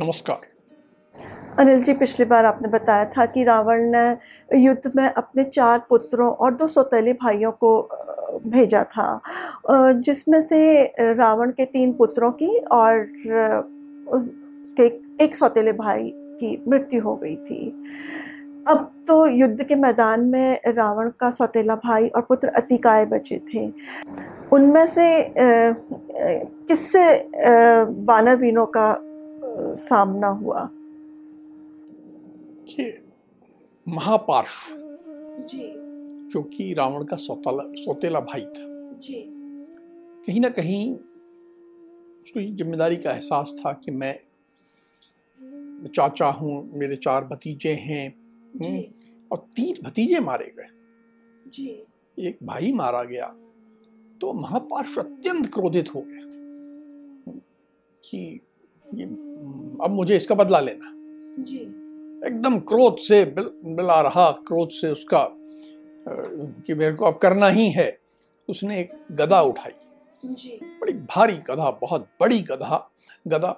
नमस्कार। अनिल जी, पिछली बार आपने बताया था कि रावण ने युद्ध में अपने चार पुत्रों और दो सौतेले भाइयों को भेजा था। जिसमें से रावण के तीन पुत्रों की और उसके एक- सौतेले भाई की मृत्यु हो गई थी। अब तो युद्ध के मैदान में रावण का सौतेला भाई और पुत्र अतिकाय बचे थे। उनमें से किससे वानर वीरों का सामना हुआ। कि महापार्श्व जी। कि रावण का सौतेला सौतेला भाई था। जी। कहीं ना कहीं उसको ये ज़िम्मेदारी का एहसास था कि मैं चाचा हूँ मेरे चार भतीजे हैं हम्म, और तीन भतीजे मारे गए। जी। एक भाई मारा गया तो महापार्श अत्यंत क्रोधित हो गया कि ये अब मुझे इसका बदला लेना। जी। एकदम क्रोध से बिल बिला रहा क्रोध से उसका कि मेरे को अब करना ही है। उसने एक गदा उठाई। जी। बड़ी भारी गधा बहुत बड़ी गधा गदा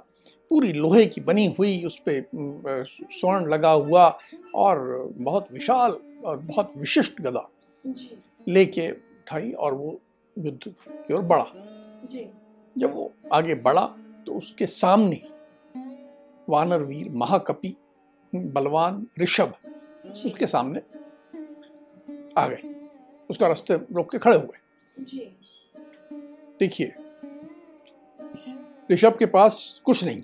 पूरी लोहे की बनी हुई उस पर स्वर्ण लगा हुआ और बहुत विशाल और बहुत विशिष्ट गदा जी। लेके उठाई और वो युद्ध की ओर बढ़ा। जी। जब वो आगे बढ़ा तो उसके सामने वानर वीर महाकपि बलवान ऋषभ उसके सामने आ गए। उसका रास्ते रोक के खड़े हुए देखिए ऋषभ के पास कुछ नहीं।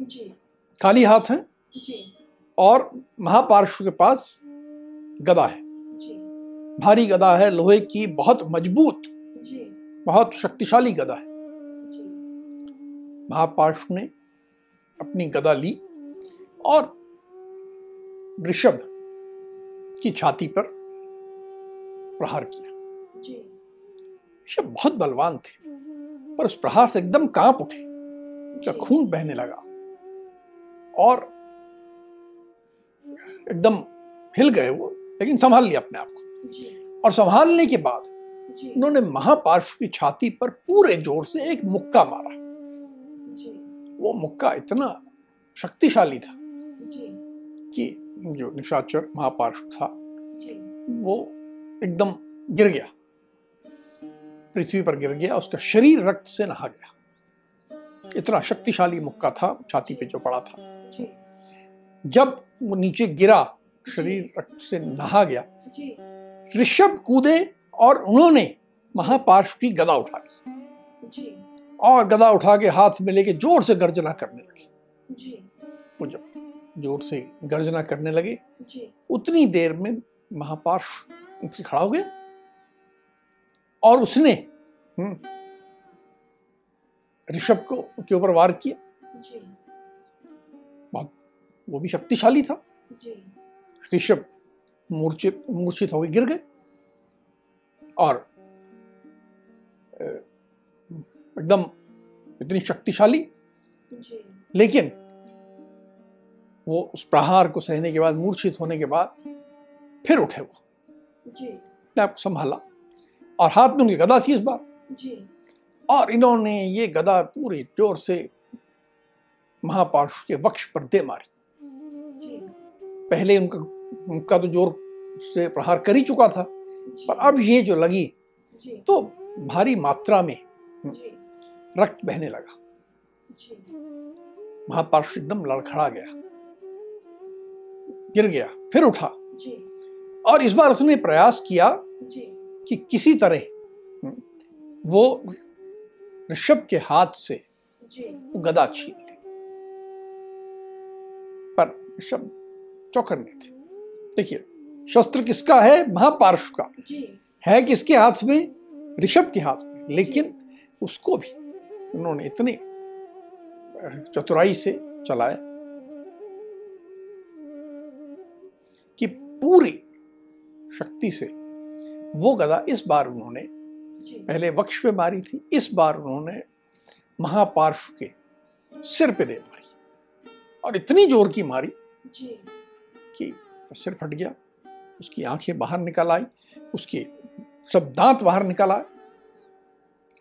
जी। खाली हाथ है जी। और महापार्श्व के पास गदा है। जी। भारी गदा है लोहे की बहुत मज़बूत जी। बहुत शक्तिशाली गदा है। महापार्श्व ने अपनी गदा ली और ऋषभ की छाती पर प्रहार किया। ऋषभ बहुत बलवान थे पर उस प्रहार से एकदम काँप उठे उसका खून बहने लगा और एकदम हिल गए वो लेकिन संभाल लिया अपने आप को। और संभालने के बाद उन्होंने महापार्श्व की छाती पर पूरे ज़ोर से एक मुक्का मारा। वो मुक्का इतना शक्तिशाली था कि जो निशाचर महापार्श्व था वो एकदम गिर गया। पृथ्वी पर गिर गया उसका शरीर रक्त से नहा गया। इतना शक्तिशाली मुक्का था छाती पे जो पड़ा था। जब वो नीचे गिरा शरीर रक्त से नहा गया ऋषभ कूदे और उन्होंने महापार्श्व की गदा उठा ली। और गदा उठा के हाथ में लेके ज़ोर से गर्जना करने लगी। वो जब ज़ोर से गर्जना करने लगे उतनी देर में महापार्श्व उठ खड़ा हो गया और उसने हम्म, ऋषभ को के ऊपर वार किया। वो भी शक्तिशाली था। ऋषभ मूर्छित मूर्छित होकर गिर गए और एकदम इतनी शक्तिशाली। लेकिन वो उस प्रहार को सहने के बाद मूर्छित होने के बाद फिर उठे वो। अपने आप को संभाला। और हाथ में उनकी गदा थी इस बार। जी। और इन्होंने ये गदा पूरी ज़ोर से महापार्श्व के वक्ष पर दे मारी। पहले उनका उनका तो ज़ोर से प्रहार कर ही चुका था। पर अब ये जो लगी तो भारी मात्रा में रक्त बहने लगा। जी महापार्श्व एकदम लड़खड़ा गया। गिर गया फिर उठा। जी। और इस बार उसने प्रयास किया जी। कि किसी तरह वो ऋषभ के हाथ से जी। वो गदा छीन ले। पर ऋषभ चौकर चौकन्ने थे। देखिए शस्त्र किसका है? महापार्श्व का। जी। है किसके हाथ में? ऋषभ के हाथ में। लेकिन उसको भी। उन्होंने इतनी चतुराई से चलाया कि पूरी शक्ति से वो गदा इस बार उन्होंने पहले वक्ष पे मारी थी इस बार उन्होंने महापार्श्व के सिर पे दे मारी और इतनी ज़ोर की मारी कि सिर फट गया उसकी आँखें बाहर निकल आई उसके सब दांत बाहर निकल आए।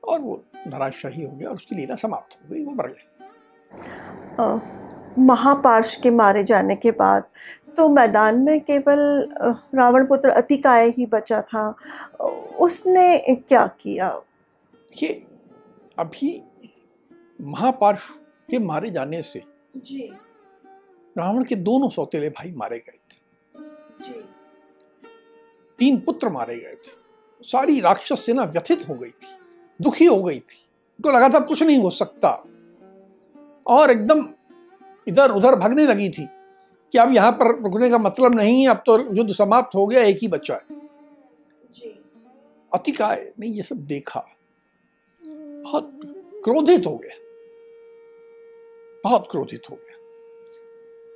और वो धराशाही हो गया और उसकी लीला समाप्त हो गई वो मर गए महापार्श के मारे जाने के बाद तो मैदान में केवल रावण पुत्र अतिकाय ही बचा था। उसने क्या किया? ये अभी महापार्श्व के मारे जाने से जी। रावण के दोनों सौतेले भाई मारे गए थे। जी। तीन पुत्र मारे गए थे। सारी राक्षस सेना व्यथित हो गई थी। दुखी हो गई थी। तो लगा था अब कुछ नहीं हो सकता। और एकदम इधर उधर भागने लगी थी कि अब यहाँ पर रुकने का मतलब नहीं है अब तो युद्ध समाप्त हो गया एक ही बच्चा है। अतिकाय ने ये सब देखा। बहुत क्रोधित हो गया। बहुत क्रोधित हो गया।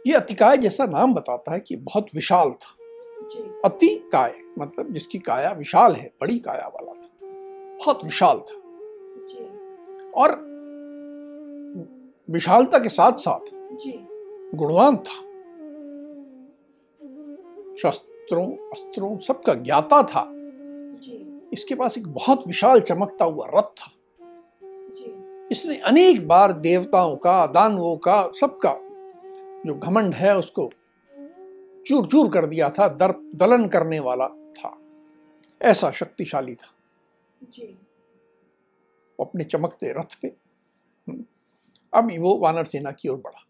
ये अतिकाय जैसा नाम बताता है कि बहुत विशाल था। अति काय मतलब जिसकी काया विशाल है बड़ी काया वाला था। बहुत विशाल था। और विशालता के साथ साथ गुणवान था। शस्त्रों, अस्त्रों सबका ज्ञाता था। इसके पास एक बहुत विशाल चमकता हुआ रथ था। इसने अनेक बार देवताओं का, दानवों का, सबका जो घमंड है उसको चूर चूर कर दिया था दर दलन करने वाला था। ऐसा शक्तिशाली था। जी। अपने चमकते रथ पे। हम्म, अब वो वानर सेना की ओर बढ़ा।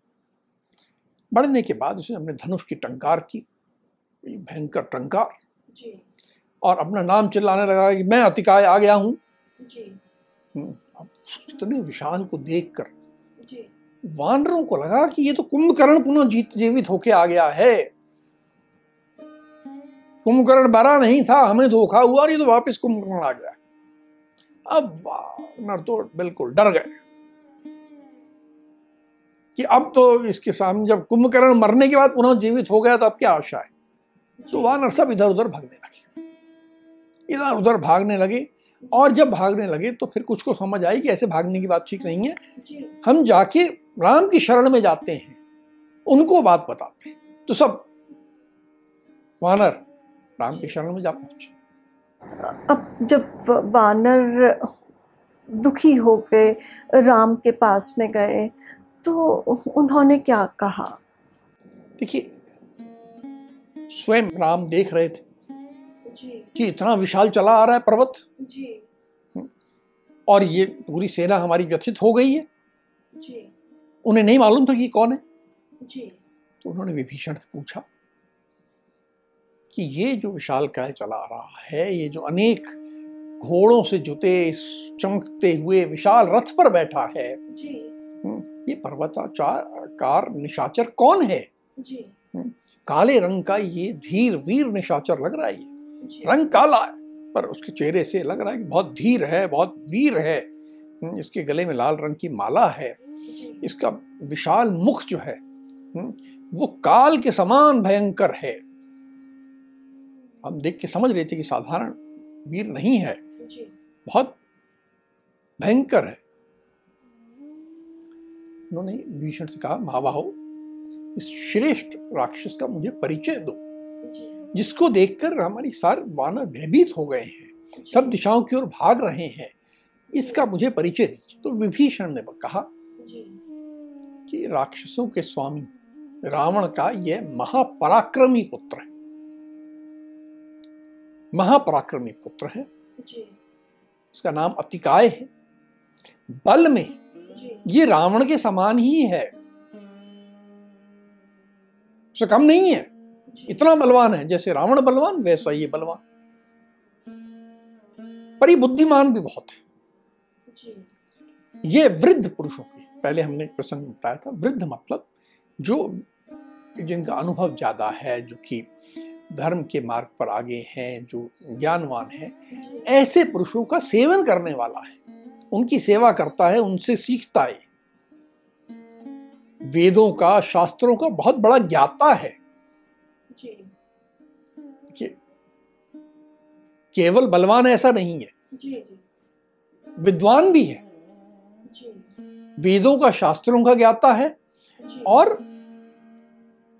बढ़ने के बाद उसने अपने धनुष की टंकार की। भयंकर टंकार। जी। और अपना नाम चिल्लाने लगा कि मैं अतिकाय आ गया हूँ। हम्म, अब इतने विशाल को देखकर वानरों को लगा कि ये तो कुंभकर्ण पुनः जीत जीवित होके आ गया है। कुंभकर्ण बड़ा नहीं था हमें धोखा हुआ और ये तो वापस कुंभकर्ण आ गया। अब वानर तो बिल्कुल डर गए। कि अब तो इसके सामने जब कुंभकर्ण मरने के बाद पुनः जीवित हो गया तो अब क्या आशा है? तो वानर सब इधर उधर भागने लगे। इधर उधर भागने लगे और जब भागने लगे तो फिर कुछ को समझ आई कि ऐसे भागने की बात ठीक नहीं है। हम जाके राम की शरण में जाते हैं उनको बात बताते हैं। तो सब वानर राम की शरण में जा पहुँचे। अब जब वानर दुखी हो गए राम के पास में गए तो उन्होंने क्या कहा? देखिए स्वयं राम देख रहे थे जी। कि इतना विशाल चला आ रहा है पर्वत। जी। और ये पूरी सेना हमारी व्यथित हो गई है। जी। उन्हें नहीं मालूम था कि कौन है। जी। तो उन्होंने विभीषण से पूछा कि ये जो विशाल काय चला रहा है ये जो अनेक घोड़ों से जुते इस चमकते हुए विशाल रथ पर बैठा है जी। हम्म, ये पर्वताचार कार निशाचर कौन है? जी। काले रंग का ये धीर वीर निशाचर लग रहा है ये। रंग काला है पर उसके चेहरे से लग रहा है कि बहुत धीर है बहुत वीर है। हम्म, इसके गले में लाल रंग की माला है। इसका विशाल मुख जो है हम्म, वो काल के समान भयंकर है। हम देख के समझ रहे थे कि साधारण वीर नहीं है। जी। बहुत भयंकर है। उन्होंने भीषण से कहा महाबाहो इस श्रेष्ठ राक्षस का मुझे परिचय दो जिसको देखकर हमारी सार वानर भयभीत हो गए हैं सब दिशाओं की ओर भाग रहे हैं। इसका मुझे परिचय दीजिए। तो विभीषण ने कहा कि राक्षसों के स्वामी रावण का यह महापराक्रमी पुत्र है। महापराक्रमी पुत्र है। जी। इसका नाम अतिकाय है। बल में ये रावण के समान ही है। उससे कम नहीं है। इतना बलवान है। जैसे रावण बलवान वैसा ये बलवान। पर ये बुद्धिमान भी बहुत है। ये वृद्ध पुरुषों के पहले हमने एक प्रसंग बताया था वृद्ध मतलब जो जिनका अनुभव ज़्यादा है जो कि धर्म के मार्ग पर आगे हैं जो ज्ञानवान है ऐसे पुरुषों का सेवन करने वाला है। उनकी सेवा करता है उनसे सीखता है। वेदों का शास्त्रों का बहुत बड़ा ज्ञाता है। जी। केवल बलवान ऐसा नहीं है। विद्वान भी है। जी। वेदों का शास्त्रों का ज्ञाता है और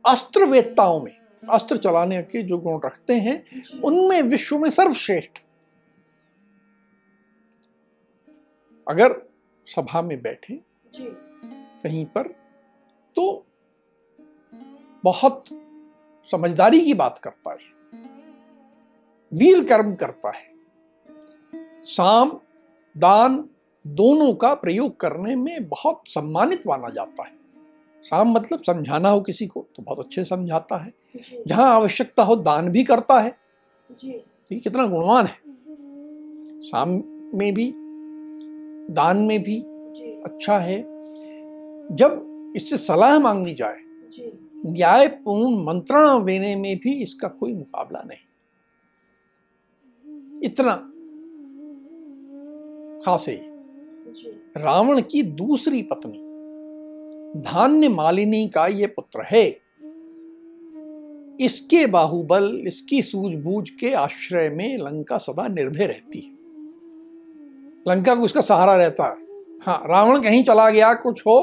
अस्त्र वेदताओं में अस्त्र चलाने के जो गुण रखते हैं उनमें विश्व में सर्वश्रेष्ठ। अगर सभा में बैठे कहीं पर तो बहुत समझदारी की बात करता है वीर कर्म करता है। साम दान दोनों का प्रयोग करने में बहुत सम्मानित माना जाता है। साम मतलब समझाना हो किसी को तो बहुत अच्छे समझाता है। जहाँ आवश्यकता हो दान भी करता है। जी। ये कितना गुणवान है। साम में भी दान में भी अच्छा है। जब इससे सलाह मांगनी जाए न्यायपूर्ण मंत्रणा देने में भी इसका कोई मुकाबला नहीं। इतना खास। है रावण की दूसरी पत्नी धान्य मालिनी का ये पुत्र है। इसके बाहुबल इसकी सूझबूझ के आश्रय में लंका सदा निर्भय रहती। है लंका को इसका सहारा रहता। है हाँ रावण कहीं चला गया कुछ हो।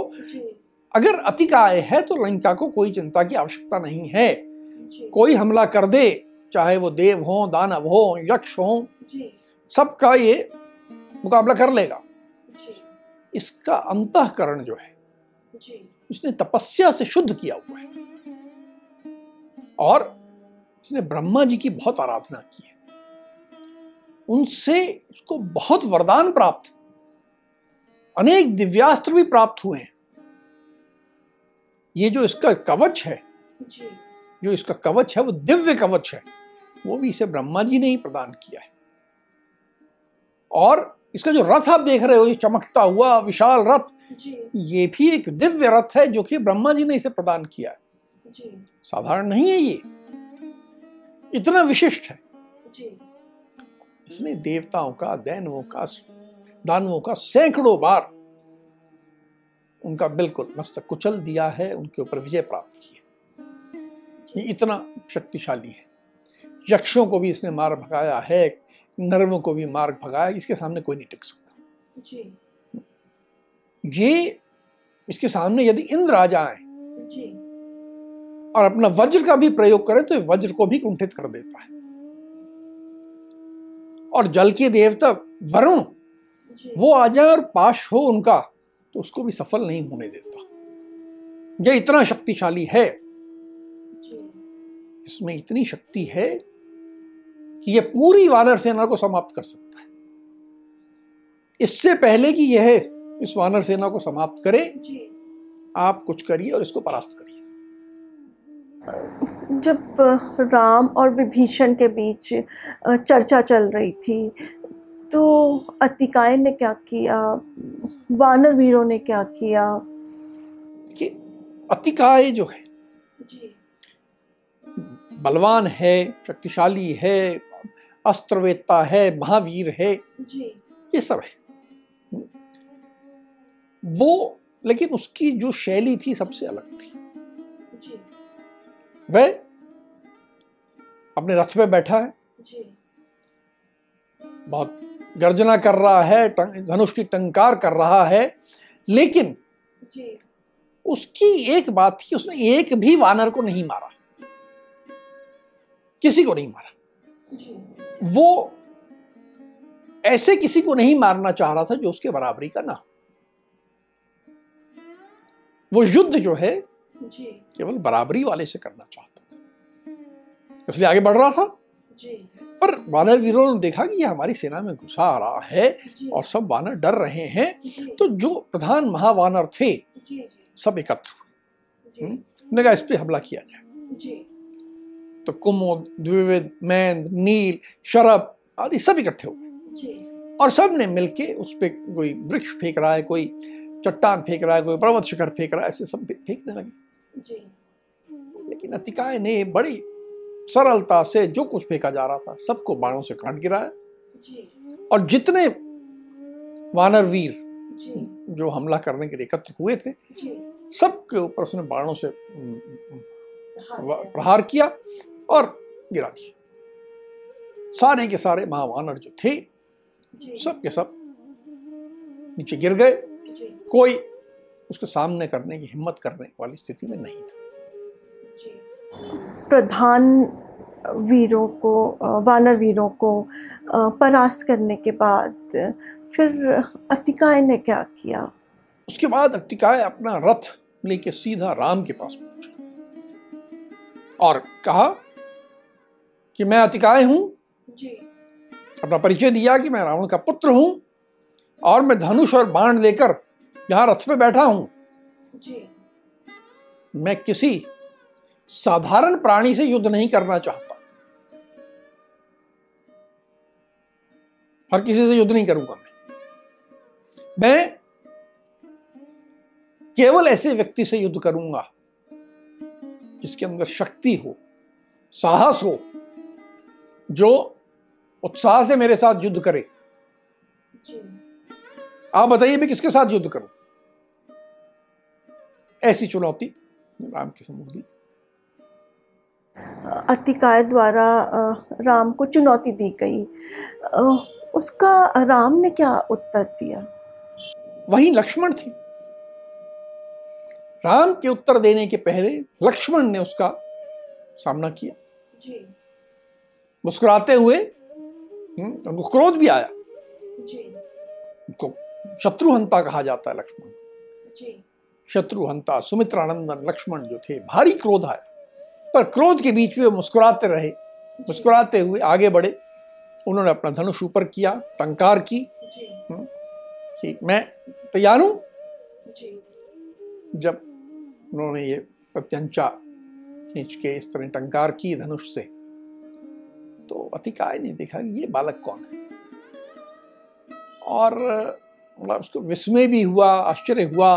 अगर अतिकाय है तो लंका को कोई चिंता की आवश्यकता नहीं है। कोई हमला कर दे चाहे वो देव हो दानव हो यक्ष हो सबका ये मुकाबला कर लेगा। इसका अंतकरण जो है जी। इसने तपस्या से शुद्ध किया हुआ है। और इसने ब्रह्मा जी की बहुत आराधना की है। उनसे उसको बहुत वरदान प्राप्त अनेक दिव्यास्त्र भी प्राप्त हुए हैं। ये जो इसका कवच है जी। जो इसका कवच है वो दिव्य कवच है वो भी इसे ब्रह्मा जी ने ही प्रदान किया है। और इसका जो रथ आप देख रहे हो ये चमकता हुआ विशाल रथ ये भी एक दिव्य रथ है जो कि ब्रह्मा जी ने इसे प्रदान किया है। साधारण नहीं है ये। इतना विशिष्ट है। जी। इसने देवताओं का दैनवों का दानवों का सैकड़ों बार उनका बिल्कुल मस्तक कुचल दिया है उनके ऊपर विजय प्राप्त की है। ये इतना शक्तिशाली है। यक्षों को भी इसने मार भगाया है नरवों को भी मार्ग भगाया इसके सामने कोई नहीं टिक सकता। जी। ये इसके सामने यदि इंद्र आ जाए और अपना वज्र का भी प्रयोग करे तो वज्र को भी कुंठित कर देता है। और जल के देवता वरुण वो आ जाए और पाश हो उनका तो उसको भी सफल नहीं होने देता। ये इतना शक्तिशाली है। इसमें इतनी शक्ति है कि ये पूरी वानर सेना को समाप्त कर सकता है। इससे पहले कि यह इस वानर सेना को समाप्त करे आप कुछ करिए और इसको परास्त करिए। जब राम और विभीषण के बीच चर्चा चल रही थी तो अतिकाय ने क्या किया? वानर वीरों ने क्या किया? कि अतिकाय जो है बलवान है शक्तिशाली है अस्त्रवेत्ता है महावीर है जी। ये सब है। वो लेकिन उसकी जो शैली थी सबसे अलग थी। जी। वह अपने रथ पे बैठा है। जी। बहुत गर्जना कर रहा है धनुष की टंकार कर रहा है लेकिन जी। उसकी एक बात थी उसने एक भी वानर को नहीं मारा। किसी को नहीं मारा। जी। वो ऐसे किसी को नहीं मारना चाह रहा था जो उसके बराबरी का ना हो। वो युद्ध जो है केवल बराबरी वाले से करना चाहता था। इसलिए आगे बढ़ रहा था। जी। पर वानर वीरों ने देखा कि ये हमारी सेना में घुसा आ रहा है और सब वानर डर रहे हैं। तो जो प्रधान महावानर थे सब एकत्र हुए। कहा इस पे हमला किया जाए। जी। तो कुमुद द्विविद मैंद नील शरब आदि सब इकट्ठे हुए जी। और सबने मिल के उस पे कोई वृक्ष फेंक रहा है कोई चट्टान फेंक रहा है कोई पर्वत शिखर फेंक रहा है ऐसे सब फेंकने लगे। लेकिन अतिकाय ने बड़ी सरलता से जो कुछ फेंका जा रहा था सबको बाणों से काट गिराया। और जितने वानर वीर जो। हमला करने के लिए एकत्र हुए थे सबके ऊपर उसने बाणों से हाँ प्रहार किया। और गिरा दिया। सारे के सारे महावानर जो थे। सब के सब नीचे गिर गए। कोई उसके सामने करने की हिम्मत करने वाली स्थिति में नहीं था। प्रधान वीरों को वानर वीरों को परास्त करने के बाद फिर अतिकाय ने क्या किया? उसके बाद अतिकाय अपना रथ लेके सीधा राम के पास पहुँचा और कहा कि मैं अतिकाय हूँ। जी। अपना परिचय दिया कि मैं रावण का पुत्र हूँ और मैं धनुष और बाण लेकर यहाँ रथ पे बैठा हूँ। जी। मैं किसी साधारण प्राणी से युद्ध नहीं करना चाहता। हर किसी से युद्ध नहीं करूँगा मैं। मैं केवल ऐसे व्यक्ति से युद्ध करूँगा जिसके अंदर शक्ति हो साहस हो जो उत्साह से मेरे साथ युद्ध करे। आप बताइए मैं किसके साथ युद्ध करूँ? ऐसी चुनौती राम के सम्मुख दी। अतिकाय द्वारा राम को चुनौती दी गई। उसका राम ने क्या उत्तर दिया? वही लक्ष्मण थे। राम के उत्तर देने के पहले लक्ष्मण ने उसका सामना किया। जी। मुस्कुराते हुए हम्म, उनको क्रोध भी आया। उनको शत्रुहंता कहा जाता है लक्ष्मण। शत्रुहंता सुमित्रानंदन लक्ष्मण जो थे भारी क्रोध आया। पर क्रोध के बीच में वो मुस्कुराते रहे। मुस्कुराते हुए आगे बढ़े। उन्होंने अपना धनुष ऊपर किया टंकार की। जी। कि मैं तैयार हूँ। जब उन्होंने ये प्रत्यंचा खींच के इस तरह टंकार की धनुष से। तो अतिकाय ने देखा कि ये बालक कौन है? और मतलब उसको विस्मय भी हुआ आश्चर्य हुआ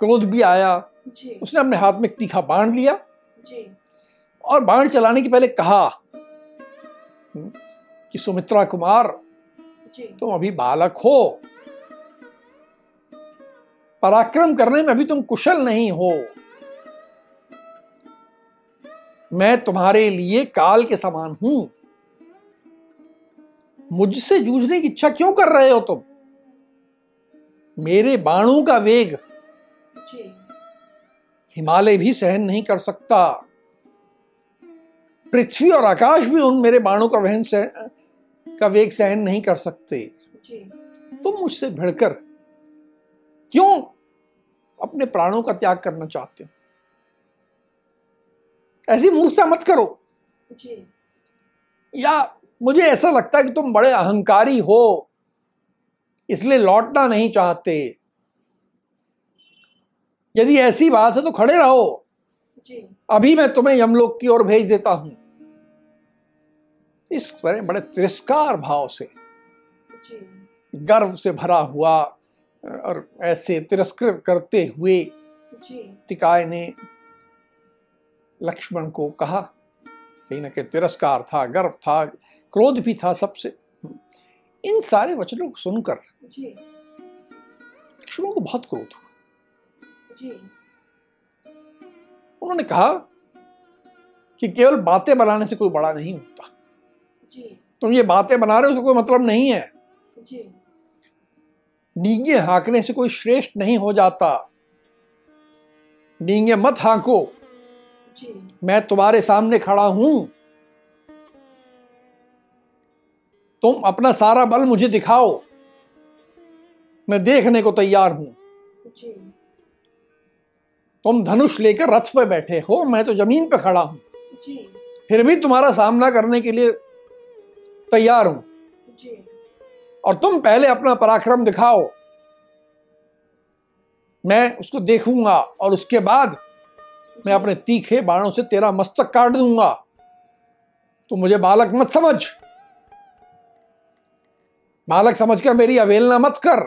क्रोध भी आया। जी। उसने अपने हाथ में एक तीखा बाण लिया। जी। और बाण चलाने के पहले कहा हम्म, कि सुमित्रा कुमार जी। तुम अभी बालक हो। पराक्रम करने में अभी तुम कुशल नहीं हो। मैं तुम्हारे लिए काल के समान हूँ। मुझसे जूझने की इच्छा क्यों कर रहे हो तुम? मेरे बाणों का वेग। हिमालय भी सहन नहीं कर सकता। पृथ्वी और आकाश भी उन मेरे बाणों का वहन सह, का वेग सहन नहीं कर सकते। तुम मुझसे भिड़कर क्यों अपने प्राणों का त्याग करना चाहते हो? ऐसी मूर्खता मत करो। जी। या मुझे ऐसा लगता है कि तुम बड़े अहंकारी हो इसलिए लौटना नहीं चाहते। यदि ऐसी बात है तो खड़े रहो। जी। अभी मैं तुम्हें यमलोक की ओर भेज देता हूँ। इस तरह बड़े तिरस्कार भाव से जी। गर्व से भरा हुआ और ऐसे तिरस्कृत करते हुए जी। तिकाय ने लक्ष्मण को कहा कहीं ना कहीं तिरस्कार था गर्व था क्रोध भी था सबसे। इन सारे वचनों को सुनकर लक्ष्मण को बहुत क्रोध हुआ। उन्होंने कहा कि केवल बातें बनाने से कोई बड़ा नहीं होता। जी। तुम ये बातें बना रहे हो उसका कोई मतलब नहीं है। नींगे हाँकने से कोई श्रेष्ठ नहीं हो जाता। नींगे मत हाँको। मैं तुम्हारे सामने खड़ा हूँ। तुम अपना सारा बल मुझे दिखाओ। मैं देखने को तैयार हूँ। जी। तुम धनुष लेकर रथ पर बैठे हो मैं तो ज़मीन पर खड़ा हूँ। जी। फिर भी तुम्हारा सामना करने के लिए तैयार हूँ। जी। और तुम पहले अपना पराक्रम दिखाओ। मैं उसको देखूँगा और उसके बाद मैं अपने तीखे बाणों से तेरा मस्तक काट दूँगा। तो मुझे बालक मत समझ। बालक समझकर मेरी अवेलना मत कर।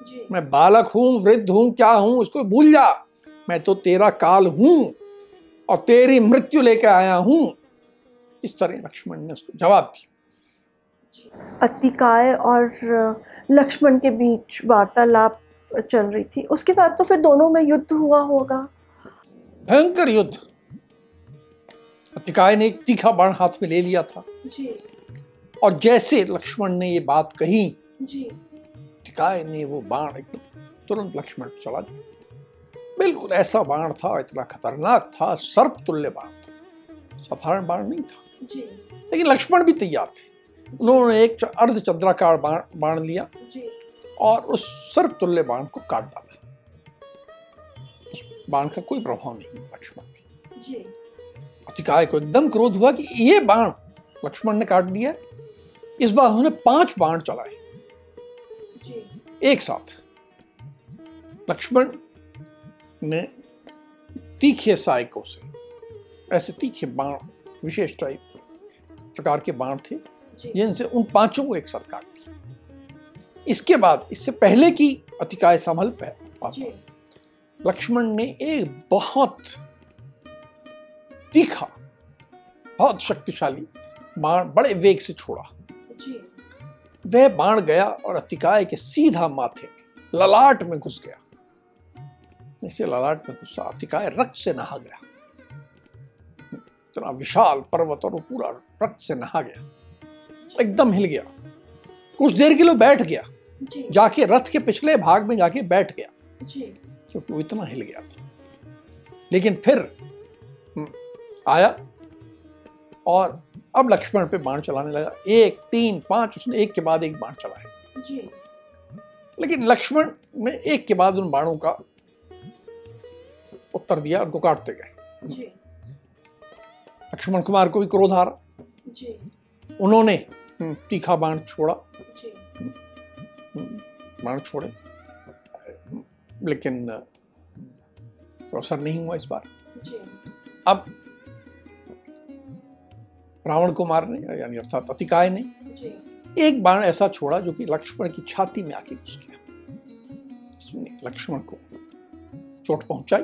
जी। मैं बालक हूँ वृद्ध हूँ क्या हूँ इसको भूल जा। मैं तो तेरा काल हूँ और तेरी मृत्यु लेकर आया हूँ। इस तरह लक्ष्मण ने उसको जवाब दिया। अतिकाय और लक्ष्मण के बीच वार्तालाप चल रही थी। उसके बाद तो फिर दोनों में युद्ध हुआ होगा। भयंकर युद्ध। अतिकाय ने एक तीखा बाण हाथ में ले लिया था। जी। और जैसे लक्ष्मण ने ये बात कही जी। टिकाए ने वो बाण एकदम तुरंत लक्ष्मण पर चला दिया। बिल्कुल ऐसा बाण था इतना खतरनाक था सर्प तुल्य बाण था। साधारण बाण नहीं था। जी। लेकिन लक्ष्मण भी तैयार थे। उन्होंने एक अर्ध चंद्राकार बाण बाण लिया जी। और उस सर्प तुल्य बाण को काट डाला। उस बाण का कोई प्रभाव नहीं हुआ लक्ष्मण पे। अतिकाय को एकदम क्रोध हुआ कि ये बाण लक्ष्मण ने काट दिया। इस बार उन्होंने पाँच बाण चलाए। एक साथ। लक्ष्मण ने तीखे सायकों से ऐसे तीखे बाण विशेष टाइप प्रकार के बाण थे जिनसे उन पाँचों को एक साथ काट दिया। इसके बाद इससे पहले की अतिकाय संभल पे जी। लक्ष्मण ने एक बहुत तीखा बहुत शक्तिशाली बाण बड़े वेग से छोड़ा। वह बाण गया और अतिकाय के सीधा माथे में ललाट में घुस गया। जैसे ललाट में घुसा अतिकाय रक्त से नहा गया। इतना विशाल पर्वत और वो पूरा रक्त से नहा गया। एकदम हिल गया। कुछ देर के लिए बैठ गया। जाके रथ के पिछले भाग में जाके बैठ गया। जी। क्योंकि वो इतना हिल गया था। लेकिन फिर आया और अब लक्ष्मण पे बाण चलाने लगा। एक तीन पाँच उसने एक के बाद एक बाण चलाए लेकिन लक्ष्मण ने एक के बाद उन बाणों का उत्तर दिया उनको काटते गए। लक्ष्मण कुमार को भी क्रोध आ रहा उन्होंने तीखा बाण छोड़ा। बाण छोड़े। लेकिन अ, असर नहीं हुआ इस बार। जी। अब रावण को मारने यानी अर्थात अतिकाय ने एक बाण ऐसा छोड़ा जो कि लक्ष्मण की छाती में आके घुस गया। लक्ष्मण को चोट पहुंचाई।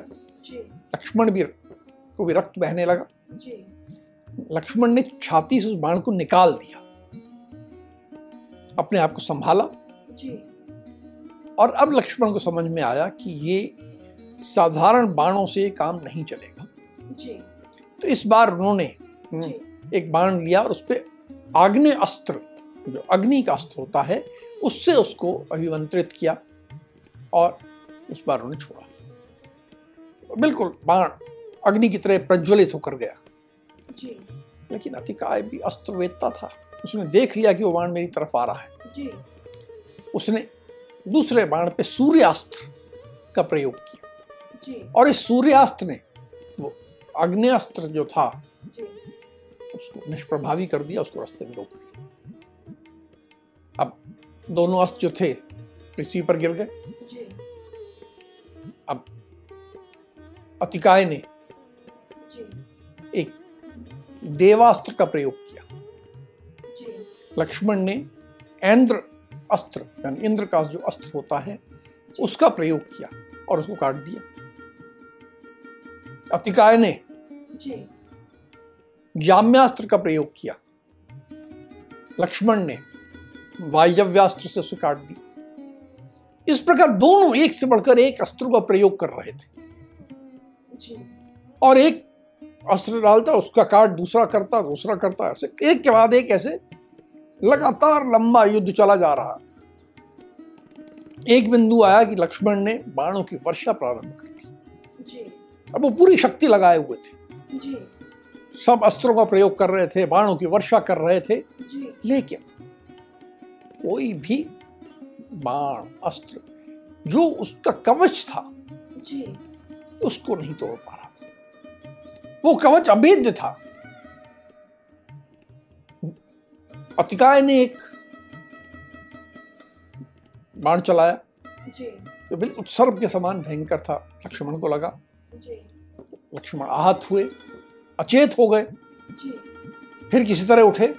लक्ष्मण भी को भी रक्त बहने लगा। लक्ष्मण ने छाती से उस बाण को निकाल दिया। अपने आप को संभाला। जी। और अब लक्ष्मण को समझ में आया कि ये साधारण बाणों से काम नहीं चलेगा। जी। तो इस बार उन्होंने एक बाण लिया और उस पर आग्नेय अस्त्र जो अग्नि का अस्त्र होता है उससे उसको अभिमंत्रित किया और उस बार उन्हें छोड़ा। बिल्कुल बाण अग्नि की तरह प्रज्वलित होकर गया। जी। लेकिन अतिकाय भी अस्त्र वेदता था। उसने देख लिया कि वो बाण मेरी तरफ़ आ रहा है। जी। उसने दूसरे बाण पे सूर्यास्त्र का प्रयोग किया। और इस सूर्यास्त्र ने वो अग्नेयास्त्र जो था उसको निष्प्रभावी कर दिया उसको रास्ते में रोक दिया। अब दोनों अस्त्र जो थे पृथ्वी पर गिर गए। अब अतिकाय ने एक देवास्त्र का प्रयोग किया। लक्ष्मण ने ऐन्द्र अस्त्र यानी इंद्र का जो अस्त्र होता है उसका प्रयोग किया और उसको काट दिया। अतिकाय ने जाम्यास्त्र का प्रयोग किया। लक्ष्मण ने वायव्यास्त्र से उसे काट दी इस प्रकार दोनों एक से बढ़कर एक अस्त्र का प्रयोग कर रहे थे। और एक अस्त्र डालता उसका काट दूसरा करता दूसरा करता ऐसे एक के बाद एक ऐसे लगातार लंबा युद्ध चला जा रहा। एक बिंदु आया कि लक्ष्मण ने बाणों की वर्षा प्रारंभ कर दी। अब वो पूरी शक्ति लगाए हुए थे। जी। सब अस्त्रों का प्रयोग कर रहे थे बाणों की वर्षा कर रहे थे। जी। लेकिन कोई भी बाण अस्त्र जो उसका कवच था जी। उसको नहीं तोड़ पा रहा था। वो कवच अभेद्य था। अतिकाय ने एक बाण चलाया। जी। जो बिल्कुल सर्प के समान भयंकर था। लक्ष्मण को लगा। जी। लक्ष्मण आहत हुए। अचेत हो गए। जी। फिर किसी तरह उठे।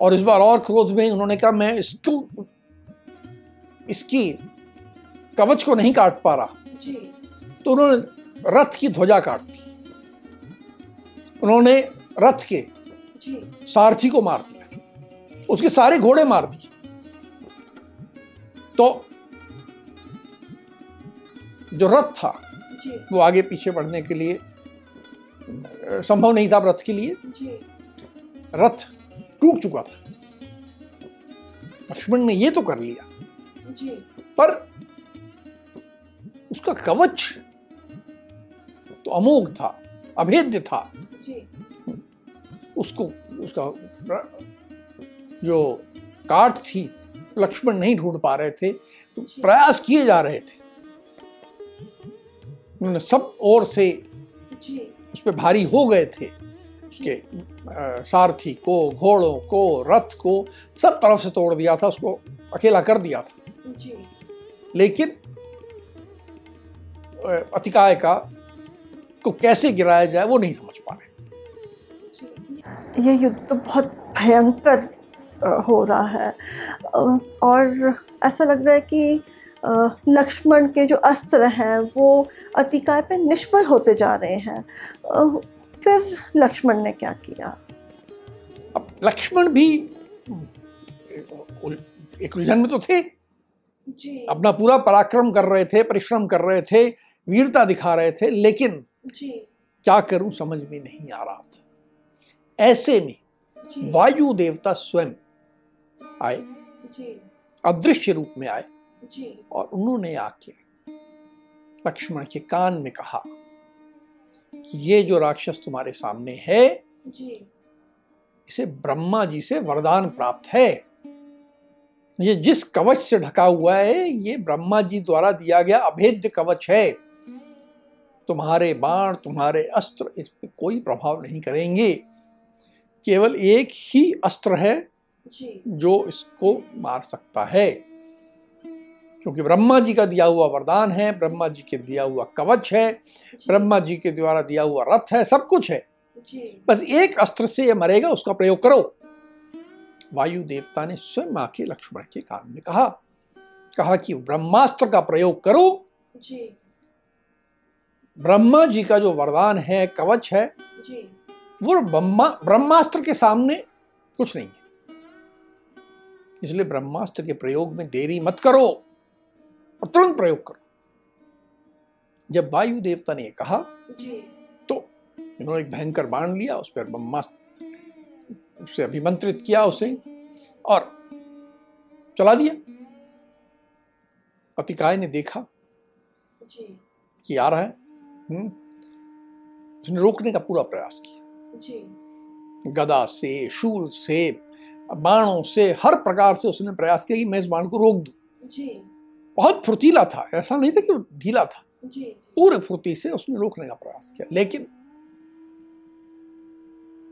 और इस बार और क्रोध में उन्होंने कहा मैं इसको इसकी कवच को नहीं काट पा रहा? जी। तो उन्होंने रथ की ध्वजा काट दी। उन्होंने रथ के सारथी को मार दिया। उसके सारे घोड़े मार दिए। तो जो रथ था जी। वो आगे पीछे बढ़ने के लिए संभव नहीं था रथ के लिए। जी। रथ टूट चुका था। लक्ष्मण ने ये तो कर लिया। जी। पर उसका कवच तो अमोघ था अभेद्य था। जी। उसको उसका जो काट थी लक्ष्मण नहीं ढूंढ पा रहे थे तो प्रयास किए जा रहे थे। उन्होंने सब ओर से उस पर भारी हो गए थे। उसके सारथी को घोड़ों को रथ को सब तरफ़ से तोड़ दिया था उसको अकेला कर दिया था। लेकिन अतिकाय का को कैसे गिराया जाए वो नहीं समझ पा रहे ये युद्ध तो बहुत भयंकर हो रहा है। और ऐसा लग रहा है कि लक्ष्मण के जो अस्त्र हैं वो अतिकाय पे निष्फल होते जा रहे हैं। फिर लक्ष्मण ने क्या किया? अब लक्ष्मण भी एक उलझन में तो थे। जी। अपना पूरा पराक्रम कर रहे थे परिश्रम कर रहे थे वीरता दिखा रहे थे लेकिन जी। क्या करूँ समझ में नहीं आ रहा था। ऐसे में वायु देवता स्वयं आए अदृश्य रूप में आए और उन्होंने आके लक्ष्मण के कान में कहा कि ये जो राक्षस तुम्हारे सामने है इसे ब्रह्मा जी से वरदान प्राप्त है। ये जिस कवच से ढका हुआ है ये ब्रह्मा जी द्वारा दिया गया अभेद्य कवच है। तुम्हारे बाण तुम्हारे अस्त्र इस पे कोई प्रभाव नहीं करेंगे। केवल एक ही अस्त्र है जो। इसको मार सकता है। क्योंकि ब्रह्मा जी का दिया हुआ वरदान है ब्रह्मा जी के दिया हुआ कवच है ब्रह्मा जी के द्वारा दिया हुआ रथ है सब कुछ है। बस एक अस्त्र से ये मरेगा उसका प्रयोग करो। वायु देवता ने स्वयं आके लक्ष्मण के कान में कहा कहा कि ब्रह्मास्त्र का प्रयोग करो। जी। ब्रह्मा जी का जो वरदान है कवच है जी। वो ब्रह्मा ब्रह्मास्त्र के सामने कुछ नहीं है। इसलिए ब्रह्मास्त्र के प्रयोग में देरी मत करो और तुरंत प्रयोग करो। जब वायु देवता ने कहा जी। तो इन्होंने एक भयंकर बाण लिया उस पर ब्रह्मास्त्र उससे अभिमंत्रित किया उसे और चला दिया। अतिकाय ने देखा जी। कि आ रहा है हम्म, उसने रोकने का पूरा प्रयास किया। गदा से शूल से बाणों से हर प्रकार से उसने प्रयास किया कि मैं इस बाण को रोक दूँ। बहुत फुर्तीला था ऐसा नहीं था कि ढीला था। पूरे फुर्ती से उसने रोकने का प्रयास किया लेकिन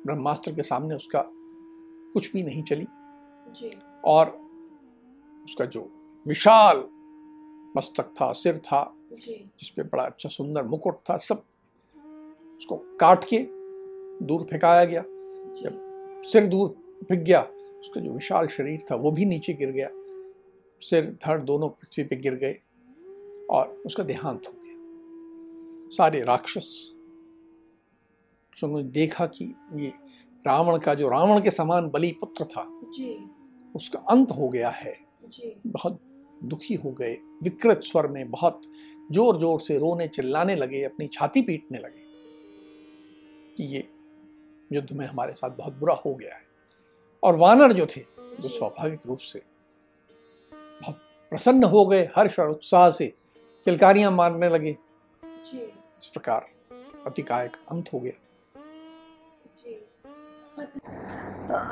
ब्रह्मास्त्र के सामने उसका कुछ भी नहीं चली। जी। और उसका जो विशाल मस्तक था सिर था जिसपे बड़ा अच्छा सुंदर मुकुट था सब उसको काट के दूर फेंकाया गया। जब सिर दूर फेंक गया उसका जो विशाल शरीर था वो भी नीचे गिर गया। सिर धड़ दोनों पृथ्वी पे गिर गए और उसका देहांत हो गया। सारे राक्षस उन्होंने देखा कि ये रावण का जो रावण के समान बलि पुत्र था जी। उसका अंत हो गया है। जी। बहुत दुखी हो गए। विकृत स्वर में बहुत ज़ोर ज़ोर से रोने चिल्लाने लगे अपनी छाती पीटने लगे कि ये युद्ध में हमारे साथ बहुत बुरा हो गया है। और वानर जो थे जो स्वाभाविक रूप से बहुत प्रसन्न हो गए हर्ष और उत्साह से किलकारियाँ मारने लगे। इस प्रकार अतिकाय का अंत हो गया।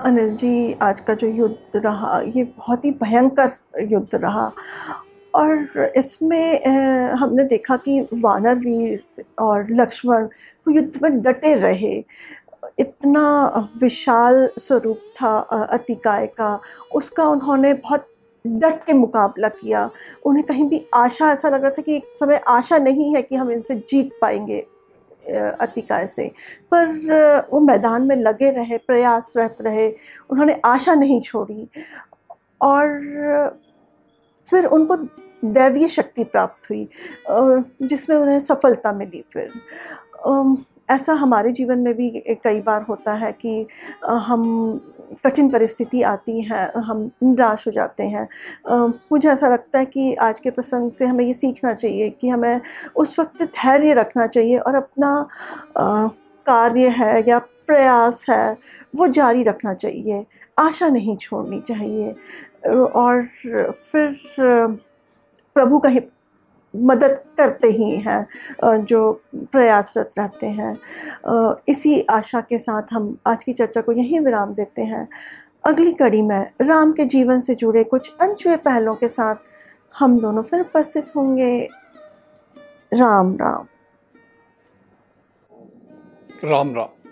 अनिल जी आज का जो युद्ध रहा ये बहुत ही भयंकर युद्ध रहा। और इसमें हमने देखा कि वानर वीर और लक्ष्मण वो युद्ध में डटे रहे। इतना विशाल स्वरूप था अतिकाय का। उसका उन्होंने बहुत डट के मुकाबला किया। उन्हें कहीं भी आशा, ऐसा लग रहा था कि एक समय आशा नहीं है कि हम इनसे जीत पाएँगे अतिकाय से। पर, वो मैदान में लगे रहे प्रयासरत रहे। उन्होंने आशा नहीं छोड़ी। और फिर उनको दैवीय शक्ति प्राप्त हुई जिसमें उन्हें सफलता मिली फिर। ऐसा हमारे जीवन में भी कई बार होता है कि हम कठिन परिस्थिति आती है, हम निराश हो जाते हैं। मुझे ऐसा लगता है कि आज के प्रसंग से हमें ये सीखना चाहिए कि हमें उस वक्त धैर्य रखना चाहिए और अपना कार्य है या प्रयास है, वो जारी रखना चाहिए। आशा नहीं छोड़नी चाहिए। और फिर, प्रभु का मदद करते ही हैं जो प्रयासरत रहते हैं। इसी आशा के साथ हम आज की चर्चा को यहीं विराम देते हैं। अगली कड़ी में राम के जीवन से जुड़े कुछ अनछुए पहलों के साथ हम दोनों फिर उपस्थित होंगे। राम राम। राम राम।